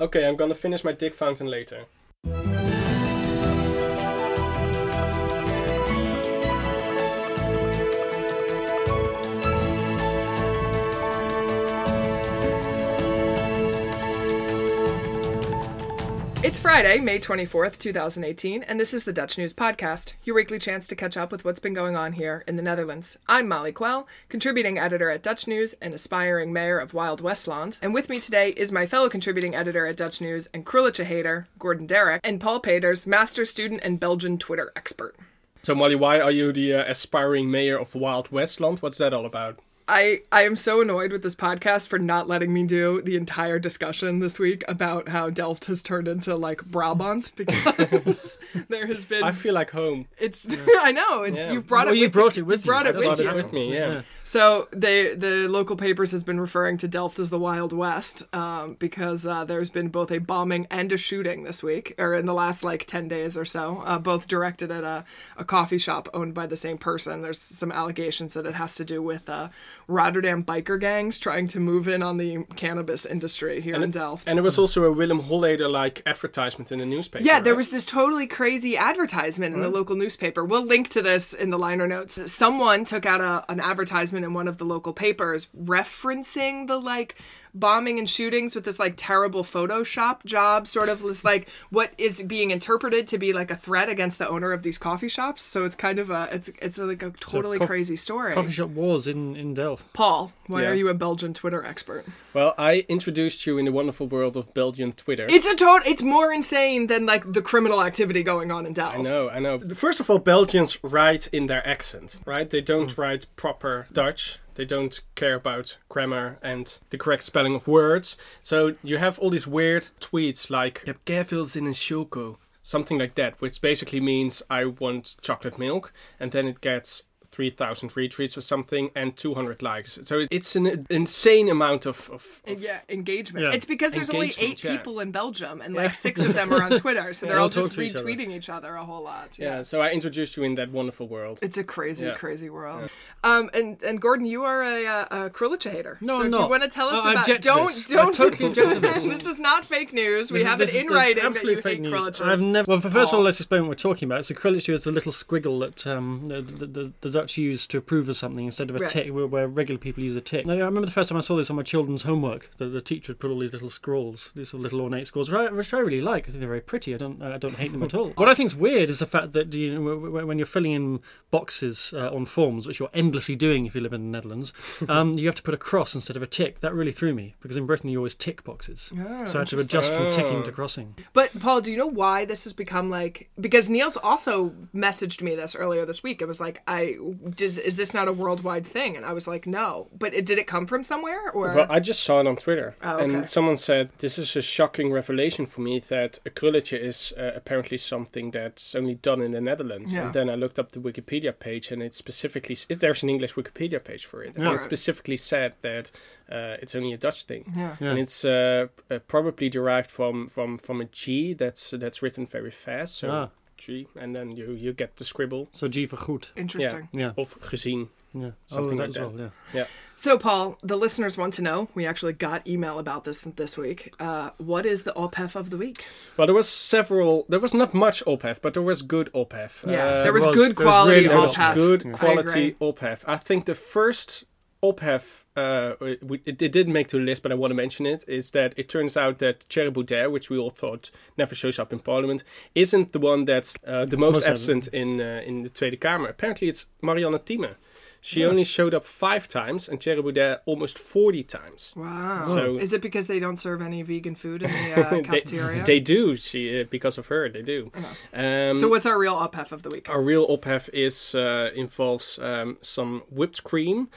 Okay, I'm gonna finish my dick fountain later. It's Friday, May 24th, 2018, and this is the Dutch News Podcast, your weekly chance to catch up with what's been going on here in the Netherlands. I'm Molly Quell, contributing editor at Dutch News and aspiring mayor of Wild Westland. And with me today is my fellow contributing editor at Dutch News and Krulletje hater, Gordon Darroch, and Paul Peters, master student and Belgian Twitter expert. So, Molly, why are you the uh, aspiring mayor of Wild Westland? What's that all about? I, I am so annoyed with this podcast for not letting me do the entire discussion this week about how Delft has turned into like Brabant because there has been I feel like home. it's I know it's Yeah. you've brought Well, it you with brought it with You've brought it with Brought you. it with me, yeah. So they the local papers has been referring to Delft as the Wild West um, because uh, there's been both a bombing and a shooting this week or in the last like ten days or so, uh, both directed at a, a coffee shop owned by the same person. There's some allegations that it has to do with uh, Rotterdam biker gangs trying to move in on the cannabis industry here in Delft. And there was also a Willem Holleeder like advertisement in the newspaper. Yeah, there right? was this totally crazy advertisement in the local newspaper. We'll link to this in the liner notes. Someone took out a, an advertisement in one of the local papers referencing the like bombing and shootings with this like terrible Photoshop job, sort of was like what is being interpreted to be like a threat against the owner of these coffee shops. So it's kind of a it's it's like a totally coff- crazy story. Coffee shop wars in, in Delft. Paul, why Yeah. are you a Belgian Twitter expert? Well, I introduced you in the wonderful world of Belgian Twitter. It's a total. It's more insane than like the criminal activity going on in Delft. I know, I know. First of all, Belgians write in their accent, right? They don't Hmm. write proper Dutch. They don't care about grammar and the correct spelling of words. So you have all these weird tweets like "Ik heb keiveel zin in choco," something like that, which basically means I want chocolate milk, and then it gets. 3,000 retweets or something and 200 likes. So it's an insane amount of. of, of Yeah, engagement. Yeah. It's because there's only eight yeah. people in Belgium, and like six of them are on Twitter, so they're all all just to each other. retweeting each other a whole lot. yeah, so I introduced you in that wonderful world. It's a crazy, Yeah. crazy world. Um, and and Gordon, you are a, uh, a Krulletje hater. No, so I'm do you want to tell us I- I about? Don't don't. totally object to this. this is not fake news. We This is- have this it is- in this is writing that you fake hate news. I've never. Well, first of Oh. all, let's explain what we're talking about. So Krulletje is the little squiggle that um, the, the, the, the Dutch use to approve of something instead of a Right. tick, where, where regular people use a tick. Now, I remember the first time I saw this on my children's homework. The, the teacher would put all these little scrawls, these sort of little ornate scrawls, which I, really like. I think they're very pretty. I don't. I don't hate them at all. What I think is weird is the fact that you know, when you're filling in boxes uh, on forms, which you're endlessly doing if you live in the Netherlands, um, you have to put a cross instead of a tick. That really threw me because in Britain you always tick boxes. Ah, so I had to adjust from ticking Oh. to crossing. But Paul, do you know why this has become like? Because Niels also messaged me this earlier this week. It was like, I does is this not a worldwide thing? And I was like, no. But it, did it come from somewhere or? Well, I just saw it on Twitter, Oh, okay. and someone said this is a shocking revelation for me that a krulletje is uh, apparently something that's only done in the Netherlands. Yeah. And then I looked up the Wikipedia page, and it specifically there's an English Wikipedia page for it, and Yeah. it specifically said that uh, it's only a Dutch thing, yeah. Yeah. and it's uh, uh, probably derived from from from a G that's that's written very fast. So Ah. G, and then you you get the scribble So G for goed. Interesting. Yeah. of gezien. Yeah. Something oh, like that as that. well, yeah. So, Paul, the listeners want to know. We actually got email about this this week. Uh, what is the ophef of the week? Well, there was several. There was not much ophef, but there was good ophef. Yeah, Uh, there was, was- good there was quality really good ophef. good I quality agree. ophef. I think the first ophef, uh, it, it didn't make to the list, but I want to mention it, is that it turns out that Thierry Baudet, which we all thought never shows up in Parliament, isn't the one that's uh, the most Most absent in uh, in the Tweede Kamer. Apparently, it's Marianne Thieme. She Yeah. only showed up five times, and Thierry Baudet almost 40 times. Wow. So- is it because they don't serve any vegan food in the uh, they, cafeteria? they do, she, uh, because of her, they do. Um, so, what's our real ophef of the week? Our real ophef is uh, involves um, some whipped cream,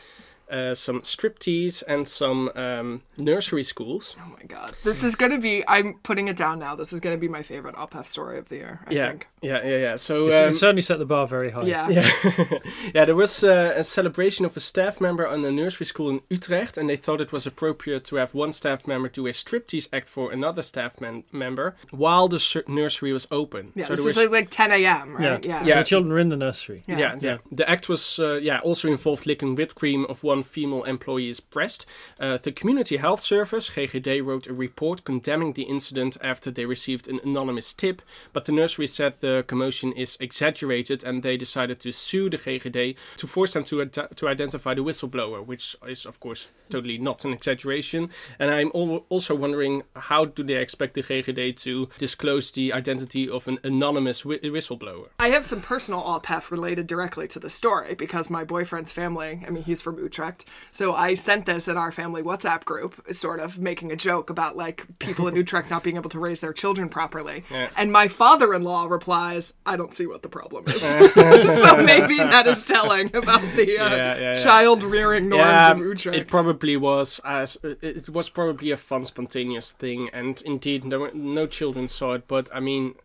uh, some striptease, and some um, nursery schools. Oh my god. This is going to be, I'm putting it down now. This is going to be my favorite ophef story of the year, I yeah, think. yeah, yeah, yeah. So It's- um, it certainly set the bar very high. Yeah. yeah, yeah. There was uh, a celebration of a staff member on a nursery school in Utrecht, and they thought it was appropriate to have one staff member do a striptease act for another staff man- member while the sur- nursery was open. Yeah, so this there was was like, like 10 a.m., right? Yeah. Yeah. So the children were in the nursery. Yeah. Yeah, yeah. The act was, uh, yeah, also involved licking whipped cream of one one female employee's breast. Uh, the Community Health Service, GGD, wrote a report condemning the incident after they received an anonymous tip, but the nursery said the commotion is exaggerated and they decided to sue the GGD to force them to, ad- to identify the whistleblower, which is, of course, totally not an exaggeration. And I'm al- also wondering how do they expect the GGD to disclose the identity of an anonymous whi- whistleblower? I have some personal ophef related directly to the story because my boyfriend's family, I mean, he's from Utrecht. So I sent this in our family WhatsApp group, sort of making a joke about like people in Utrecht not being able to raise their children properly. Yeah. And my father in law replies, I don't see what the problem is. so maybe that is telling about the uh, Yeah, yeah, child rearing norms of Utrecht. it probably was as it- was probably a fun, spontaneous thing, and indeed, were, no children saw it. But I mean,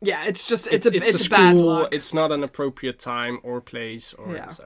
yeah, it's just, it's, it's, a, it's, it's, a a bad school. It's not an appropriate time or place, or Yeah. so.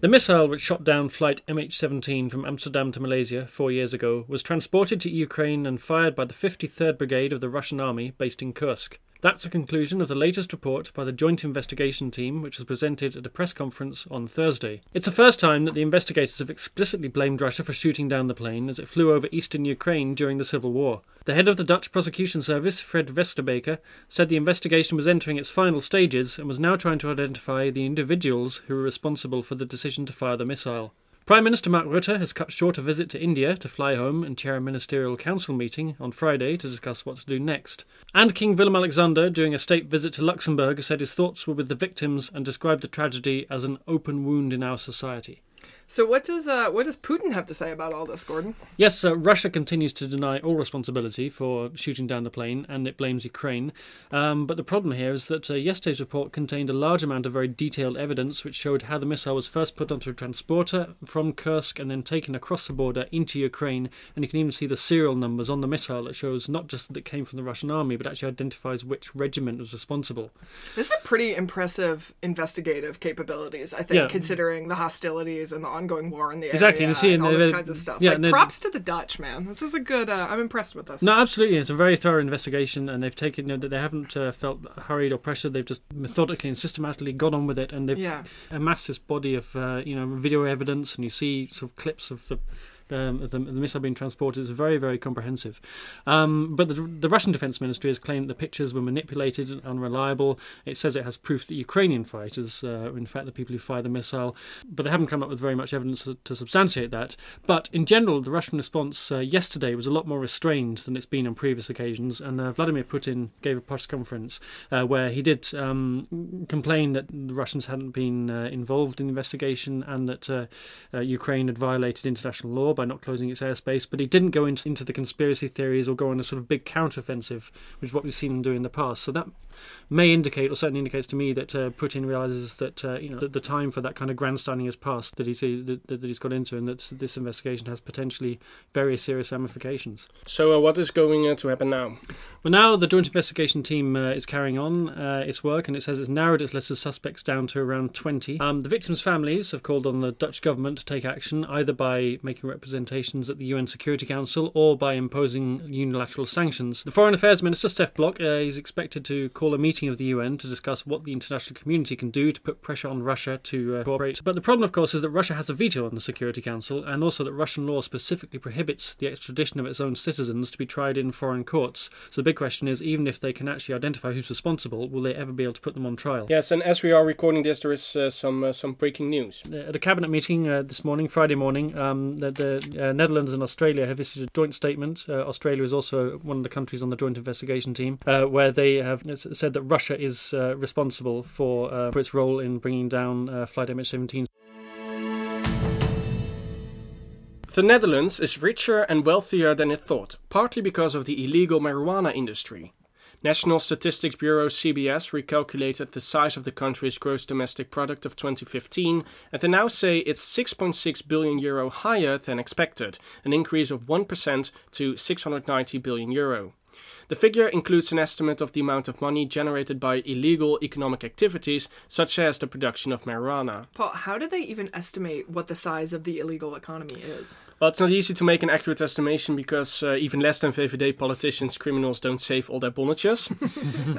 The missile which shot down flight MH17 from Amsterdam to Malaysia four years ago was transported to Ukraine and fired by the 53rd Brigade of the Russian Army based in Kursk. That's the conclusion of the latest report by the Joint Investigation Team, which was presented at a press conference on Thursday. It's the first time that the investigators have explicitly blamed Russia for shooting down the plane as it flew over eastern Ukraine during the civil war. The head of the Dutch prosecution service, Fred Westerbeke, said the investigation was entering its final stages and was now trying to identify the individuals who were responsible for the decision to fire the missile. Prime Minister Mark Rutte has cut short a visit to India to fly home and chair a ministerial council meeting on Friday to discuss what to do next. And King Willem Alexander, during a state visit to Luxembourg, said his thoughts were with the victims and described the tragedy as an open wound in our society. So what does uh, what does Putin have to say about all this, Gordon? Yes, uh, Russia continues to deny all responsibility for shooting down the plane, and it blames Ukraine. Um, but the problem here is that uh, yesterday's report contained a large amount of very detailed evidence which showed how the missile was first put onto a transporter from Kursk and then taken across the border into Ukraine. And you can even see the serial numbers on the missile that shows not just that it came from the Russian army, but actually identifies which regiment was responsible. This is a pretty impressive investigative capabilities, I think, Yeah. considering the hostilities and the ongoing war in the Exactly, area you see and all this kinds of stuff. yeah, like, props to the Dutch, man. This is a good. Uh, I'm impressed with this. No, absolutely. It's a very thorough investigation, and they've taken you know, that they haven't uh, felt hurried or pressured. They've just methodically and systematically gone on with it, and they've Yeah. amassed this body of uh, you know video evidence, and you see sort of clips of the. Um, the, the missile being transported is very, very comprehensive. Um, but the, the Russian Defense Ministry has claimed the pictures were manipulated and unreliable. It says it has proof that Ukrainian fighters, uh, in fact, the people who fired the missile, but they haven't come up with very much evidence to, to substantiate that. But in general, the Russian response uh, yesterday was a lot more restrained than it's been on previous occasions. And uh, Vladimir Putin gave a press conference uh, where he did um, complain that the Russians hadn't been uh, involved in the investigation and that uh, Ukraine had violated international law by not closing its airspace. But he didn't go into, into the conspiracy theories or go on a sort of big counteroffensive, which is what we've seen him do in the past. So that may indicate, or certainly indicates to me, that uh, Putin realizes that uh, you know that the time for that kind of grandstanding has passed that he's that, that he's got into, and that this investigation has potentially very serious ramifications. So, uh, what is going uh, to happen now? Well, now the joint investigation team uh, is carrying on uh, its work, and it says it's narrowed its list of suspects down to around 20. Um, the victims' families have called on the Dutch government to take action, either by making representations at the UN Security Council or by imposing unilateral sanctions. The Foreign Affairs Minister, Stef Blok, uh, is expected to call a meeting of the UN to discuss what the international community can do to put pressure on Russia to uh, cooperate. But the problem, of course, is that Russia has a veto on the Security Council, and also that Russian law specifically prohibits the extradition of its own citizens to be tried in foreign courts. So the big question is, even if they can actually identify who's responsible, will they ever be able to put them on trial? Yes, and as we are recording this, there is uh, some uh, some breaking news. At a cabinet meeting uh, this morning, Friday morning, um, the, the uh, Netherlands and Australia have issued a joint statement. Uh, Australia is also one of the countries on the joint investigation team, uh, where they have said that Russia is uh, responsible for, uh, for its role in bringing down flight MH17. The Netherlands is richer and wealthier than it thought, partly because of the illegal marijuana industry. National Statistics Bureau CBS recalculated the size of the country's gross domestic product of 2015 and they now say it's 6.6 billion euro higher than expected, an increase of 1% to 690 billion euro. The figure includes an estimate of the amount of money generated by illegal economic activities, such as the production of marijuana. Paul, how do they even estimate what the size of the illegal economy is? Well, it's not easy to make an accurate estimation because uh, even less than VVD politicians, criminals don't save all their bonnetjes.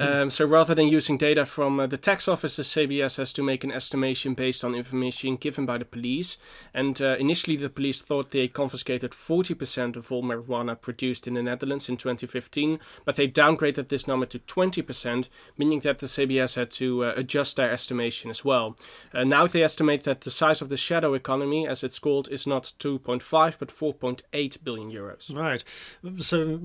um, so rather than using data from uh, the tax office, the CBS has to make an estimation based on information given by the police. And uh, initially, the police thought they confiscated 40% of all marijuana produced in the Netherlands in 2015, but they downgraded this number to 20%, meaning that the CBS had to uh, adjust their estimation as well. Uh, now they estimate that the size of the shadow economy, as it's called, is not 2.5 but 4.8 billion euros. Right. So,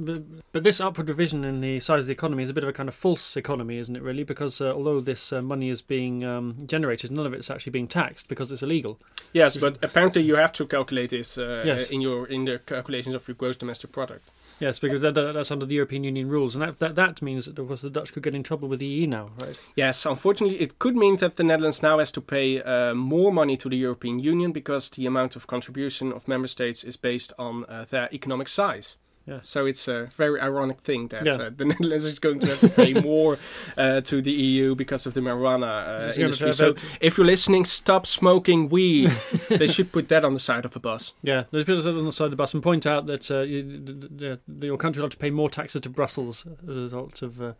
but this upward revision in the size of the economy is a bit of a kind of false economy, isn't it? Really, because uh, although this uh, money is being um, generated, none of it's actually being taxed because it's illegal. Yes, but apparently you have to calculate this uh, Yes. in your in the calculations of your gross domestic product. Yes, because that, that- that's under the European Union rules, and that, that that means that of course the Dutch could get in trouble with the EU now, right? Yes, unfortunately, it could mean that the Netherlands now has to pay uh, more money to the European Union because the amount of contribution of member states is based on uh, their economic size. Yeah. So it's a very ironic thing that Yeah. uh, the Netherlands is going to have to pay more uh, to the EU because of the marijuana uh, industry. So a- if you're listening, stop smoking weed. they should put that on the side of a bus. Yeah, there's people on the side of the bus and point out that uh, you, the, the, your country will have to pay more taxes to Brussels as a result of uh,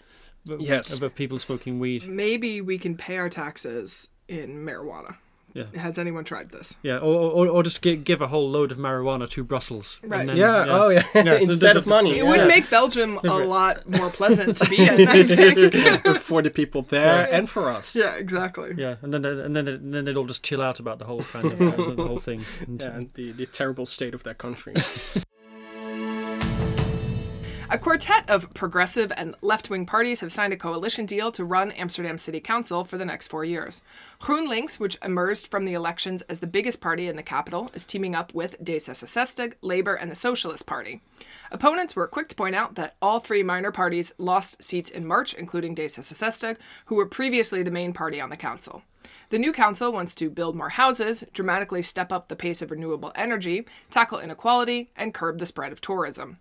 Yes. of, of people smoking weed. Maybe we can pay our taxes in marijuana. Yeah. Has anyone tried this? Yeah, or, or, or just gi- give a whole load of marijuana to Brussels. and Right. then- yeah, Oh, yeah. Yeah, Instead of money. It Yeah. would make Belgium a lot more pleasant to be in, I think. for the people there and for us. yeah, exactly. Yeah, and then and then and then they'd all just chill out about the whole kind of uh, the whole thing. And, Yeah, and the, the terrible state of that country. A quartet of progressive and left wing parties have signed a coalition deal to run Amsterdam City Council for the next four years. GroenLinks, which emerged from the elections as the biggest party in the capital, is teaming up with D66, Labour, and the Socialist Party. Opponents were quick to point out that all three minor parties lost seats in March, including D66, who were previously the main party on the council. The new council wants to build more houses, dramatically step up the pace of renewable energy, tackle inequality, and curb the spread of tourism.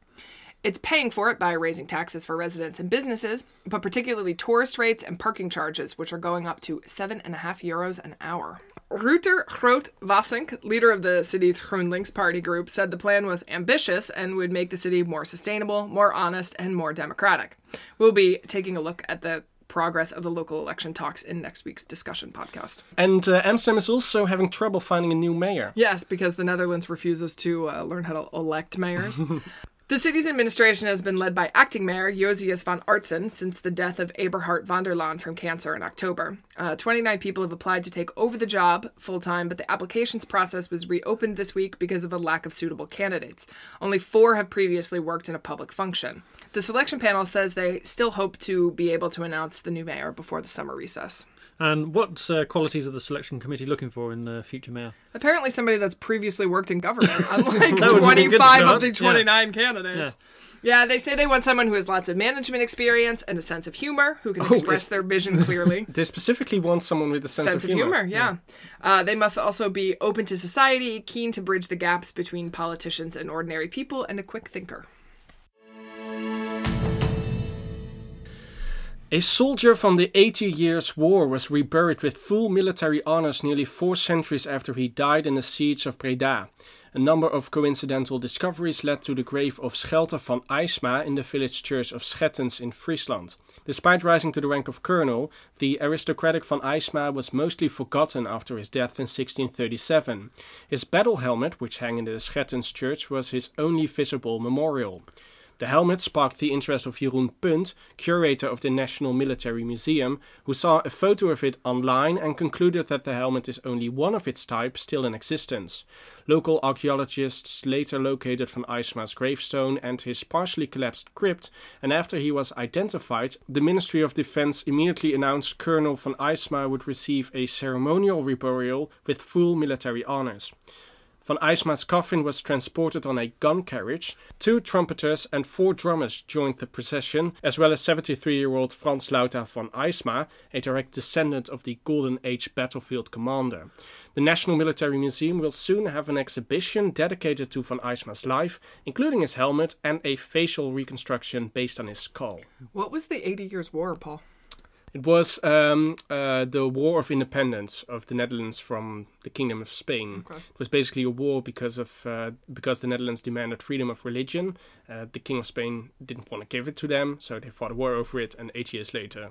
It's paying for it by raising taxes for residents and businesses, but particularly tourist rates and parking charges, which are going up to seven and a half euros an hour. Rutger Groot Wassink, leader of the city's GroenLinks party group, said the plan was ambitious and would make the city more sustainable, more honest, and more democratic. We'll be taking a look at the progress of the local election talks in next week's discussion podcast. and uh, Amsterdam is also having trouble finding a new mayor. Yes, because the Netherlands refuses to uh, learn how to elect mayors. the city's administration has been led by acting mayor Jozias van Aartsen since the death of Eberhard van der Laan from cancer in October. Uh, 29 people have applied to take over the job full time, but the applications process was reopened this week because of a lack of suitable candidates. Only four have previously worked in a public function. The selection panel says they still hope to be able to announce the new mayor before the summer recess. and what uh, qualities are the selection committee looking for in the future mayor? Apparently, somebody that's previously worked in government, unlike That would be a good 25 of the 29 candidates. Yeah. They say they want someone who has lots of management experience and a sense of humor, who can express their vision clearly. They specifically want someone with a sense, sense of humor, yeah. Uh, they must also be open to society, keen to bridge the gaps between politicians and ordinary people, and a quick thinker. A soldier from the Eighty Years' War was reburied with full military honors nearly four centuries after he died in the siege of Breda. A number of coincidental discoveries led to the grave of Schelte van Eijsma in the village church of Schettens in Friesland. Despite rising to the rank of colonel, the aristocratic van Eijsma was mostly forgotten after his death in 1637. His battle helmet, which hung in the Schettens church, was his only visible memorial. The helmet sparked the interest of Jeroen Punt, curator of the National Military Museum, who saw a photo of it online and concluded that the helmet is only one of its type still in existence. Local archaeologists later located Van Eijsma's gravestone and his partially collapsed crypt, and after he was identified, the Ministry of Defense immediately announced Colonel Van Eijsma would receive a ceremonial reburial with full military honors. Van Eijsma's coffin was transported on a gun carriage. Two trumpeters and four drummers joined the procession, as well as 73 year old Frans Lauta van Eijsma, a direct descendant of the Golden Age battlefield commander. The National Military Museum will soon have an exhibition dedicated to Van Eijsma's life, including his helmet and a facial reconstruction based on his skull. What was the Eighty Years' War, Paul? It was um, uh, the War of Independence of the Netherlands from the Kingdom of Spain. Okay. It was basically a war because of uh, because the Netherlands demanded freedom of religion. Uh, the King of Spain didn't want to give it to them, so they fought a war over it. And eight years later,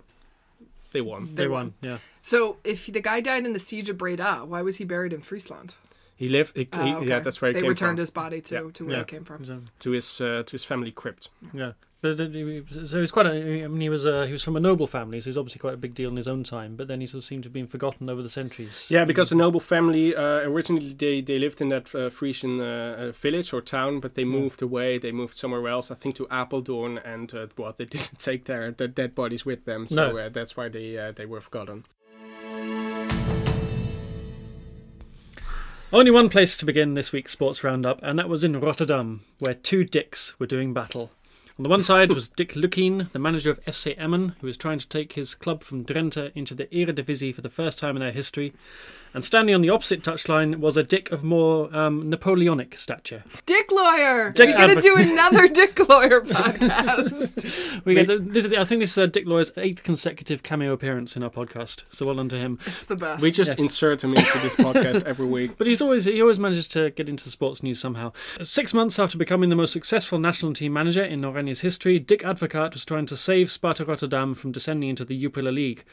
they won. They won. Yeah. So, if the guy died in the siege of Breda, why was he buried in Friesland? He lived. He, Ah, he- okay. Yeah, that's where he they came returned from. his body to, Yeah. to where Yeah. it came from. So, to his uh, to his family crypt. yeah. But uh, so he was quite. A, I mean, he was uh, he was from a noble family, so he was obviously quite a big deal in his own time. But then he sort of seemed to have been forgotten over the centuries. Yeah, because the noble family uh, originally they, they lived in that uh, Frisian uh, village or town, but they moved away. They moved somewhere else. I think to Apeldoorn, and uh, well, they didn't take their, their dead bodies with them, so No. uh, that's why they uh, they were forgotten. Only one place to begin this week's sports roundup, and that was in Rotterdam, where two Dicks were doing battle. On the one side was Dick Lukkien, the manager of FC Emmen, who was trying to take his club from Drenthe into the Eredivisie for the first time in their history. And standing on the opposite touchline was a Dick of more um, Napoleonic stature. Dick Lawyer! Dick We're going to do another Dick Lawyer podcast. We get to, this is, I think this is uh, Dick Lawyer's eighth consecutive cameo appearance in our podcast, so well done to him. it's the best. We just Yes. insert him into this podcast every week. But he's always he always manages to get into the sports news somehow. Six months after becoming the most successful national team manager in Oranje's history, Dick Advocaat was trying to save Sparta Rotterdam from descending into the Jupiler League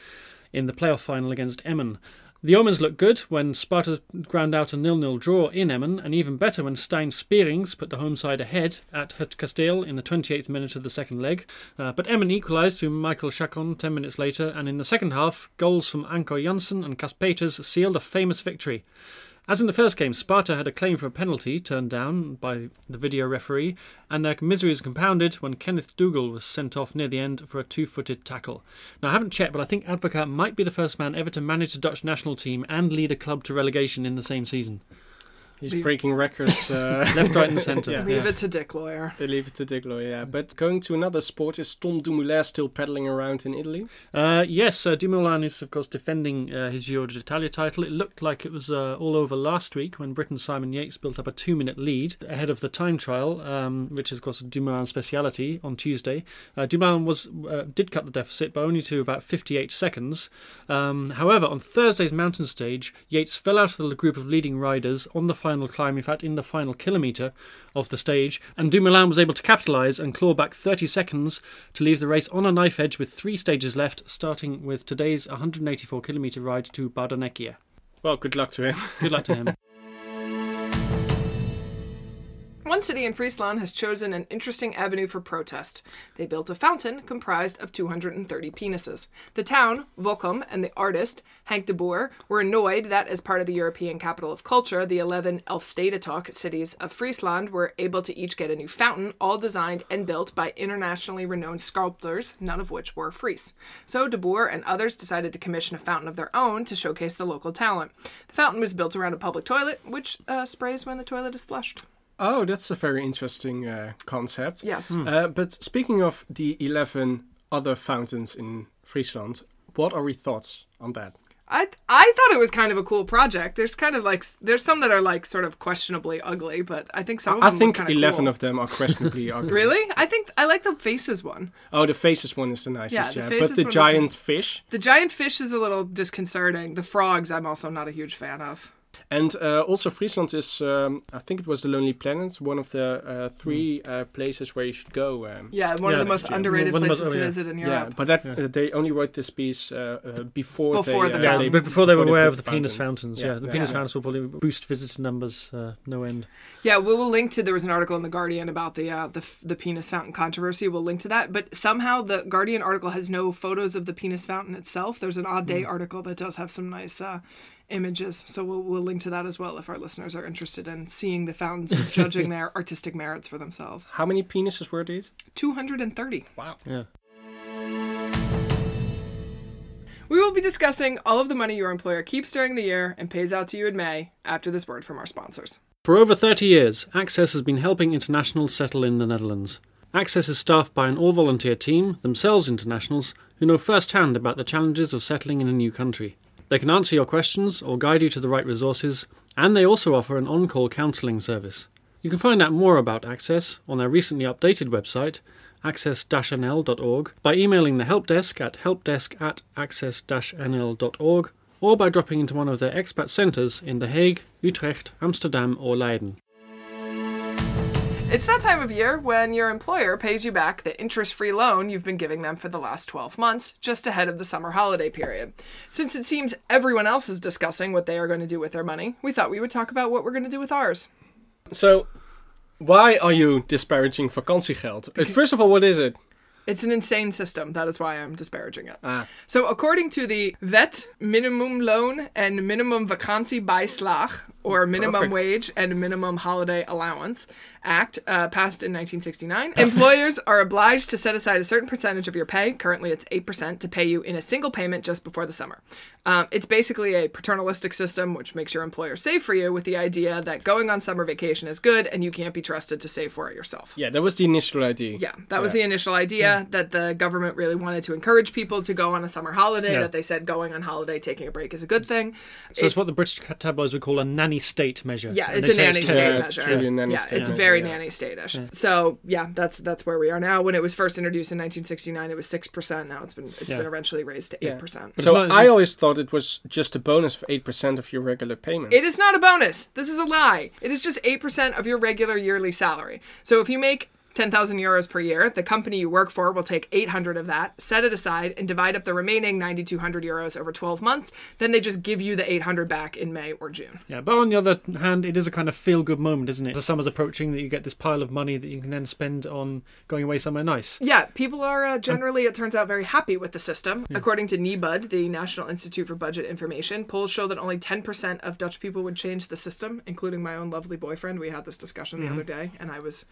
in the playoff final against Emmen. The omens looked good when Sparta ground out a nil-nil draw in Emmen, and even better when Stijn Spierings put the home side ahead at Het Kasteel in the 28th minute of the second leg. Uh, but Emmen equalised through Michael Chacon 10 minutes later, and in the second half, goals from Anco Jansen and Cas Peters sealed a famous victory. As in the first game, Sparta had a claim for a penalty turned down by the video referee, and their misery was compounded when Kenneth Dougall was sent off near the end for a two footed tackle. Now, I haven't checked, but I think Advocaat might be the first man ever to manage a Dutch national team and lead a club to relegation in the same season. He's Leave- breaking records. Uh, Left, right, and centre. Yeah. Leave Yeah. it to Dick Lawyer. They leave it to Dick Loy, yeah. But going to another sport, is Tom Dumoulin still pedaling around in Italy? Uh, yes, uh, Dumoulin is, of course, defending uh, his Giro d'Italia title. It looked like it was uh, all over last week when Britain's Simon Yates built up a two minute lead ahead of the time trial, um, which is, of course, Dumoulin's speciality on Tuesday. Uh, Dumoulin was, uh, did cut the deficit, but only to about 58 seconds. Um, however, on Thursday's mountain stage, Yates fell out of the group of leading riders on the final climb, in fact, in the final kilometre of the stage, and Dumoulin was able to capitalise and claw back 30 seconds to leave the race on a knife edge with three stages left, starting with today's 184 kilometre ride to Bardonecchia. Well, good luck to him. Good luck to him. One city in Friesland has chosen an interesting avenue for protest. They built a fountain comprised of 230 penises. The town, Volcom, and the artist, Hank de Boer, were annoyed that, as part of the European capital of culture, the 11 Elfstedentocht cities of Friesland were able to each get a new fountain, all designed and built by internationally renowned sculptors, none of which were Fries. So de Boer and others decided to commission a fountain of their own to showcase the local talent. The fountain was built around a public toilet, which uh, sprays when the toilet is flushed. Oh, that's a very interesting uh, concept. Yes. Uh, but speaking of the 11 other fountains in Friesland, what are your thoughts on that? I I thought it was kind of a cool project. There's kind of like there's some that are like sort of questionably ugly, but I think some of I them think 11 cool. of them are questionably ugly. Really? I think I like the faces one. Oh, the faces one is the nicest, Yeah, yeah. the But the giant nice. fish The giant fish is a little disconcerting. The frogs I'm also not a huge fan of. And uh, also, Friesland is, um, I think it was the Lonely Planet, one of the uh, three uh, places where you should go. Um, Yeah, one Yeah, of the most yeah. underrated One of the most- places to oh, yeah. visit in yeah, Europe. but that uh, they only wrote this piece uh, uh, before, Before they, the uh, Yeah, they- but before they were aware of the penis fountains. fountains, yeah, Yeah, the yeah. penis Yeah. fountains will probably boost visitor numbers uh, no end. Yeah, we will link to. There was an article in the Guardian about the uh, the the penis fountain controversy. We'll link to that. But somehow the Guardian article has no photos of the penis fountain itself. There's an odd day article that does have some nice uh, images. So we'll we'll link to that as well if our listeners are interested in seeing the fountains and judging their artistic merits for themselves. How many penises were these? Two hundred and thirty. Wow. Yeah. We will be discussing all of the money your employer keeps during the year and pays out to you in May after this word from our sponsors. For over 30 years, Access has been helping internationals settle in the Netherlands. Access is staffed by an all volunteer team, themselves internationals, who know firsthand about the challenges of settling in a new country. They can answer your questions or guide you to the right resources, and they also offer an on call counselling service. You can find out more about Access on their recently updated website, access-nl.org, by emailing the help desk at helpdesk at access-nl.org or by dropping into one of their expat centres in The Hague, Utrecht, Amsterdam, or Leiden. It's that time of year when your employer pays you back the interest free loan you've been giving them for the last 12 months, just ahead of the summer holiday period. Since it seems everyone else is discussing what they are going to do with their money, we thought we would talk about what we're going to do with ours. So, why are you disparaging vakantiegeld? Uh, First of all, what is it? It's an insane system. That is why I'm disparaging it. Ah. So, according to the Wet Minimumloon and Minimum Vakantiebijslag, or Minimum Perfect. Wage and Minimum Holiday Allowance Act, uh, passed in 1969, employers are obliged to set aside a certain percentage of your pay, currently it's 8%, to pay you in a single payment just before the summer. Um, it's basically a paternalistic system which makes your employer save for you with the idea that going on summer vacation is good and you can't be trusted to save for it yourself. Yeah, that was the initial idea. Yeah, that was the initial idea that the government really wanted to encourage people to go on a summer holiday. Yeah. That they said going on holiday, taking a break is a good thing. So it's what the British tabloids would call a nanny state measure. Yeah, it's a nanny state Yeah, measure. it's truly nanny yeah, state it's measure, very yeah. nanny state-ish. So yeah, that's that's where we are now. When it was first introduced in 1969, it was six percent. Now it's been it's Yeah. been eventually raised to Yeah. eight percent. So I always thought it was just a bonus of 8% of your regular payment. It is not a bonus. This is a lie. It is just 8% of your regular yearly salary. So if you make 10,000 euros per year, the company you work for will take 800 of that, set it aside, and divide up the remaining 9,200 euros over 12 months. Then they just give you the 800 back in May or June. Yeah, but on the other hand, it is a kind of feel good moment, isn't it? The summer's approaching that you get this pile of money that you can then spend on going away somewhere nice. Yeah, people are uh, generally, it turns out, very happy with the system. According to NIBUD, the National Institute for Budget Information, polls show that only 10% of Dutch people would change the system, including my own lovely boyfriend. We had this discussion the other day, and I was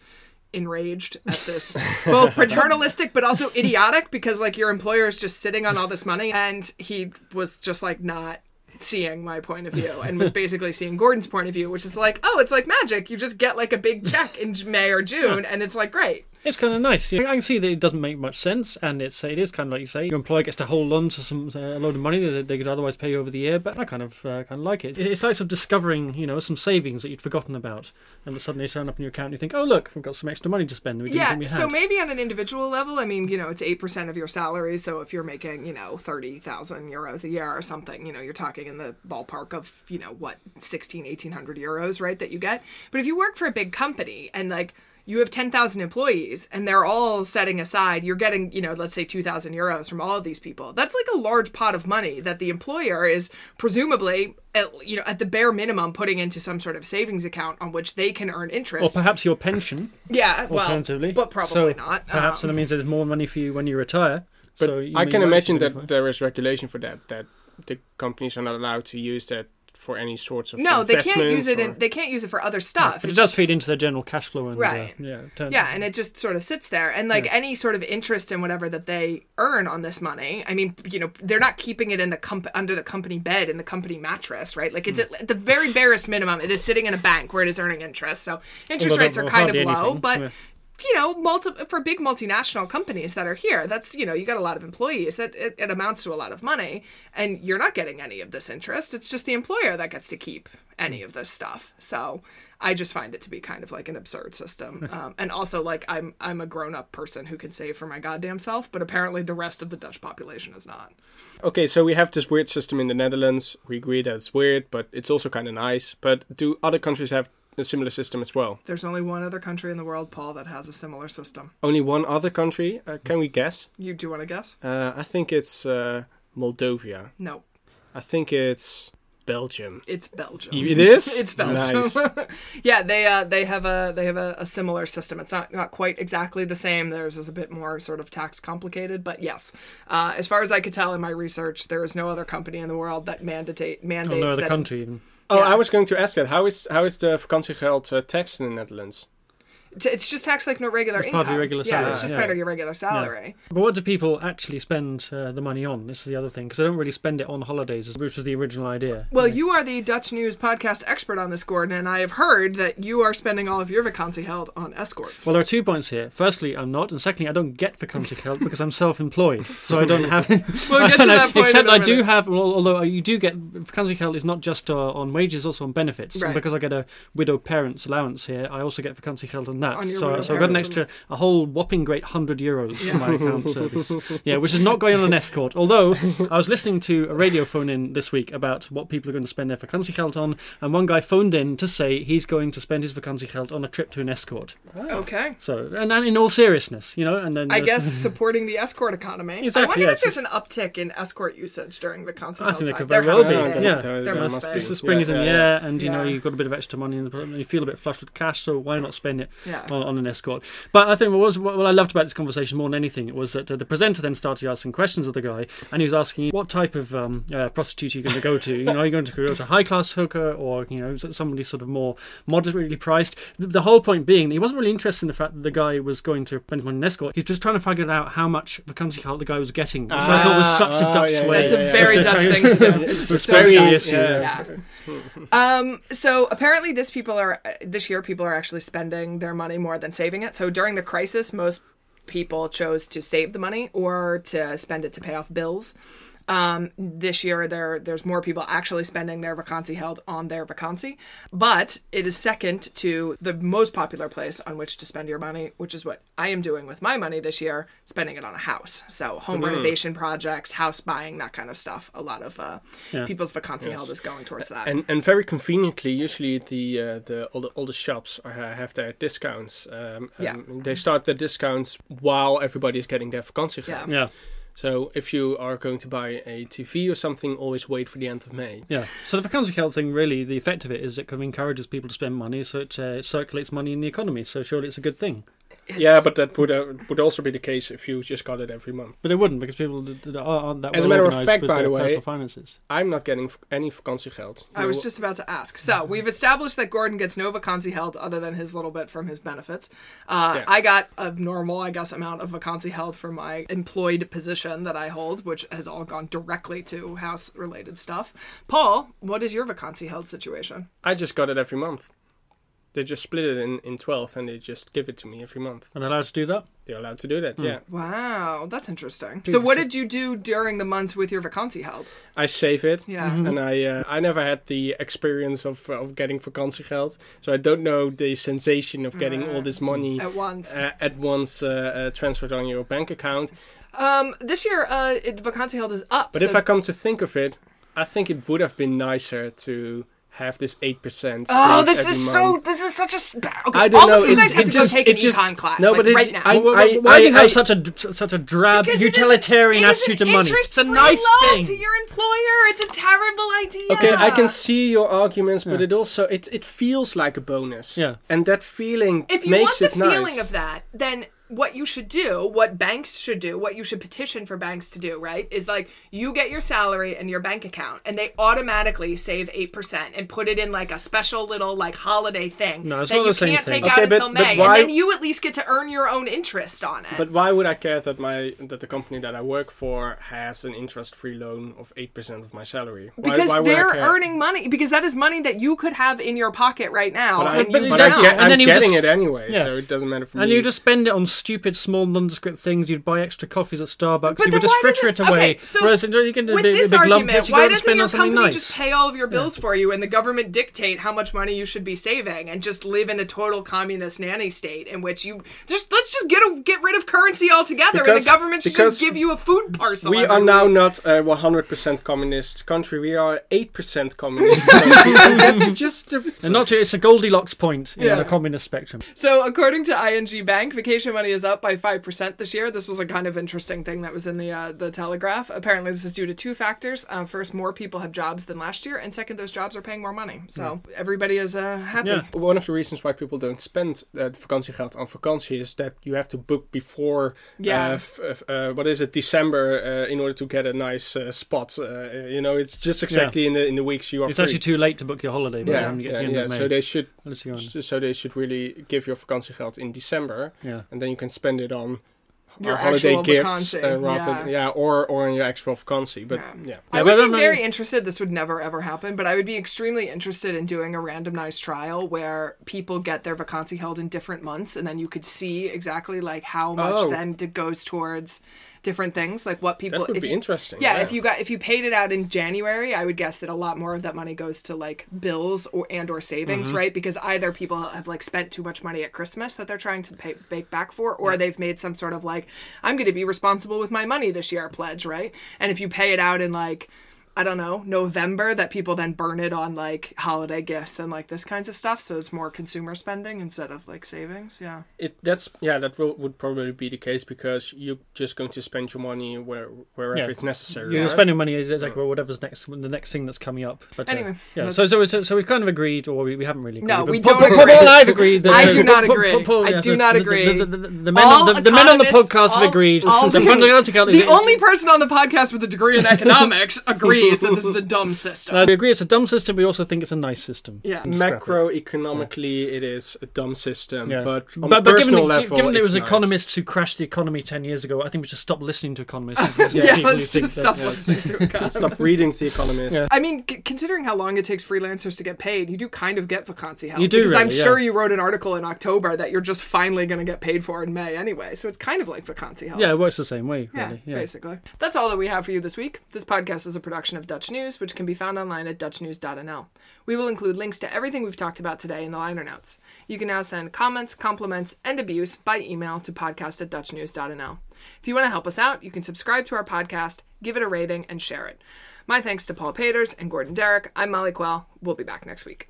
enraged at this both paternalistic but also idiotic because like your employer is just sitting on all this money and he was just like not seeing my point of view and was basically seeing Gordon's point of view which is like oh it's like magic. You just get like a big check in May or June and it's like great It's kind of nice. I can see that it doesn't make much sense, and it's it is kind of like you say, your employer gets to hold on to some uh, a load of money that they could otherwise pay you over the year. But I kind of uh, kind of like it. It's like sort of discovering, you know, some savings that you'd forgotten about, and that suddenly turn up in your account and you think, oh look, we've got some extra money to spend. that We didn't Yeah, think we had. so maybe on an individual level, I mean, you know, it's 8% of your salary. So if you're making, you know, 30,000 euros a year or something, you know, you're talking in the ballpark of, you know, what, 16, 1800 euros, right, that you get. But if you work for a big company and like, you have 10,000 employees and they're all setting aside, you're getting, you know, let's say 2,000 euros from all of these people. That's like a large pot of money that the employer is presumably, at, you know, at the bare minimum putting into some sort of savings account on which they can earn interest. or perhaps your pension, yeah, well, alternatively. but probably So not. Perhaps Um, that means there's more money for you when you retire. But so you I can imagine that there is regulation for that, that the companies are not allowed to use that for any sorts of No, they can't use it. In, they can't use it for other stuff. But it It's does feed into their general cash flow and Right. Uh, yeah, turn- Yeah, and it just sort of sits there. And like any sort of interest in whatever that they earn on this money, I mean, you know, they're not keeping it in the comp- under the company bed in the company mattress, right? Like it's at, at the very barest minimum, it is sitting in a bank where it is earning interest. So interest Although rates are kind of hardly low, anything, but yeah. You know, multi- for big multinational companies that are here, that's you know, you got a lot of employees. It, it, it amounts to a lot of money, and you're not getting any of this interest. It's just the employer that gets to keep any of this stuff. So I just find it to be kind of like an absurd system. Um, and also, like I'm I'm a grown up person who can save for my goddamn self, but apparently the rest of the Dutch population is not. Okay, so we have this weird system in the Netherlands. We agree that it's weird, but it's also kind of nice. But do other countries have a similar system as well? There's only one other country in the world, Paul, that has a similar system. Only one other country? Uh, can we guess? You do want to guess? Uh, I think it's uh, Moldova. No, I think it's Belgium. it's Belgium. It is. It's Belgium. Nice. yeah, they uh, they have a they have a, a similar system. It's not not quite exactly the same. Theirs is a bit more sort of tax complicated, but yes, uh, as far as I could tell in my research, there is no other company in the world that mandate mandates Oh, no other that country even. Oh, Yeah. I was going to ask that. How is how is the vakantiegeld uh, taxed in the Netherlands? It's just taxed like no regular It's income. part of your regular salary. Yeah, it's just yeah. part of your regular salary. But what do people actually spend uh, the money on? This is the other thing because they don't really spend it on holidays, which was the original idea. Well, you are the Dutch news podcast expert on this, Gordon, and I have heard that you are spending all of your vakantiegeld on escorts. Well, there are two points here. Firstly, I'm not, and secondly, I don't get vakantiegeld because I'm self-employed, so I don't have. We'll get to that point Except I do have, although you do get vakantiegeld is not just uh, on wages, also on benefits. Right. And because I get a widow parents allowance here, I also get vakantiegeld on that. So, so I've got an extra, a whole whopping great hundred euros Yeah. in my account. This, yeah, which is not going on an escort. Although I was listening to a radio phone in this week about what people are going to spend their vacancy vakantiegeld on, and one guy phoned in to say he's going to spend his vacancy vakantiegeld on a trip to an escort. okay. So, and, and in all seriousness, you know, and then I uh, guess supporting the escort economy. Exactly, I wonder yeah, if there's an uptick in escort usage during the concert. I think there could very well be. to Yeah. there, There there must must be. be. The spring Yeah, is in the yeah, air, and you know, you've got a bit of extra money, in the, and you feel a bit flush with cash. So why not spend it Yeah. on, on an escort? But I think what was what I loved about this conversation more than anything was that uh, the presenter then started asking questions of the guy, and he was asking what type of um, uh, prostitute are you going to go to? You know, are you going to go to a high class hooker or you know somebody sort of more moderately priced? The, the whole point being, he wasn't really interested in the fact that the guy was going to spend money on an escort. He was just trying to figure out how much vacancy card the guy was getting, which I thought was such Ah, a Dutch yeah, way. That's a yeah, very to Dutch thing to do. It's It's so very Dutch. yeah. Yeah. Um, so apparently this people are this year people are actually spending their money more than saving it. So during the crisis, most people chose to save the money or to spend it to pay off bills. Um, this year there there's more people actually spending their vakantiegeld on their vakantie, but it is second to the most popular place on which to spend your money, which is what I am doing with my money this year, spending it on a house. So home renovation projects, house buying, that kind of stuff. A lot of uh, Yeah. people's vakantiegeld is going towards that. And and very conveniently, usually the uh, the all the all the shops are, have their discounts. Um, Yeah. um, they start the discounts while everybody is getting their vakantiegeld. Yeah. Yeah. So if you are going to buy a TV or something, always wait for the end of May. Yeah. So the vacancy account thing, really, the effect of it is it kind of encourages people to spend money, so it, uh, it circulates money in the economy. So surely it's a good thing. Yeah, but that would uh, would also be the case if you just got it every month. But it wouldn't because people d- d- aren't that As a matter of fact, by the way, personal finances. I'm not getting f- any vakantiegeld. I was just about to ask. So we've established that Gordon gets no vakantiegeld other than his little bit from his benefits. Uh, Yeah. I got a normal, I guess, amount of vakantiegeld from my employed position that I hold, which has all gone directly to house related stuff. Paul, what is your vakantiegeld situation? I just got it every month. They just split it in, in 12 and they just give it to me every month. And allowed to do that? They're allowed to do that, yeah. Wow, that's interesting. So what did you do during the months with your vakantiegeld? I save it. Yeah. And I uh, I never had the experience of, of getting vakantiegeld. So I don't know the sensation of getting all this money At once. uh, at once uh, uh, transferred on your bank account. Um, this year, uh, it, the vakantiegeld is up. But so if I come to think of it, I think it would have been nicer to have this 8% Oh, this every is month. so. This is such a. s- Okay, I don't all know. of you it- guys have it to just- go take it an just- econ class. no, like, but it's- right now. I- Why, I- why do you I- have such a such a drab Because it is- utilitarian attitude to money? It's a nice loan thing. to your employer. It's a terrible idea. Okay, I can see your arguments, but Yeah. it also it, it feels like a bonus. Yeah. And that feeling If you makes want the it nice. feeling of that, then what you should do, what banks should do, what you should petition for banks to do, right, is like you get your salary and your bank account, and they automatically save eight percent and put it in like a special little like holiday thing No, it's that not you the same can't thing. take Okay, out but- until but May, why- and then you at least get to earn your own interest on it. But why would I care that my that the company that I work for has an interest-free loan of eight percent of my salary? Why, because why they're earning money because that is money that you could have in your pocket right now But, and but you but don't. I get, I'm then you getting just- it anyway, Yeah. so it doesn't matter for And me. And you just spend it on stupid, small, nondescript things. You'd buy extra coffees at Starbucks. But you would just why fritter it, it- away. okay, so Whereas you can do a with big, this a big argument, that you why doesn't spend your company nice. just pay all of your bills for you and the government dictate how much money you should be saving and just live in a total communist nanny state in which you just let's just get a, get rid of currency altogether and the government should just give you a food parcel. we every are now week. not a 100% communist country. We are 8% communist country. that's just the, And not it's a Goldilocks point in the communist spectrum. So, according to ING Bank, vacation money apparently is up by 5% this year. This was a kind of interesting thing that was in the uh, the Telegraph. Apparently, this is due to two factors. Uh, first, more people have jobs than last year, and second, those jobs are paying more money. So everybody is uh, happy. Yeah. One of the reasons why people don't spend uh, vakantiegeld on vakantie is that you have to book before, Yeah. uh, f- f- uh, what is it, December, uh, in order to get a nice uh, spot. Uh, you know, it's just exactly in the in the weeks you are It's free. actually too late to book your holiday. yeah, time you get yeah, to the end yeah. So they should, Let's see on. so they should really give your vakantiegeld in December, Yeah. and then you can spend it on Your holiday gifts, uh, rather yeah. than, yeah, or or on your actual vakantie. But Yeah. yeah. I Yeah, would but be I'm very interested. This would never ever happen, but I would be extremely interested in doing a randomized trial where people get their vakantiegeld in different months, and then you could see exactly like how much Oh. then it goes towards different things, like what people. That would if be you- interesting. Yeah, if you got if you paid it out in January, I would guess that a lot more of that money goes to like bills or and or savings, Mm-hmm. right? Because either people have like spent too much money at Christmas that they're trying to pay bake back for, or they've made some sort of like I'm going to be responsible with my money this year pledge, right? And if you pay it out in like I don't know, November that people then burn it on like holiday gifts and like this kinds of stuff. So it's more consumer spending instead of like savings. Yeah. It that's yeah that will, would probably be the case because you're just going to spend your money where wherever Yeah. it's necessary. You're right? spending money is is like well, whatever's next, the next thing that's coming up. But uh, Anyway, yeah. So, so so so we've kind of agreed, or we, we haven't really. Agreed, No, we Paul- don't Paul- agree. Paul and I have agreed. That, I uh, do not Paul- agree. Paul- Paul- I do not agree. The, the, the, the men on the, the men on the economists- podcast have agreed. all the people- fundamental account is The only person on the podcast with a degree in economics agrees that this is a dumb system. Uh, we agree it's a dumb system. But we also think it's a nice system. Yeah. Scrap it. Macroeconomically, it is a dumb system, Yeah. but on but, a but given, personal that- level, given it it's was nice. economists who crashed the economy 10 years ago, I think we should stop listening to economists. and listen to yeah, people who let's think just that- stop yeah. listening to economists. Stop reading The Economist. Yeah. I mean, c- considering how long it takes freelancers to get paid, you do kind of get vacancy help. You do because I'm really, yeah. sure you wrote an article in October that you're just finally going to get paid for in May anyway. So it's kind of like vacancy help. Yeah, it works the same way, Yeah, really. Yeah. basically. That's all that we have for you this week. This podcast is a production of Dutch News, which can be found online at dutchnews.nl. We will include links to everything we've talked about today in the liner notes. You can now send comments, compliments, and abuse by email to podcast at dutchnews.nl. If you want to help us out, you can subscribe to our podcast, give it a rating, and share it. My thanks to Paul Paters and Gordon Darroch. I'm Molly Quell. We'll be back next week.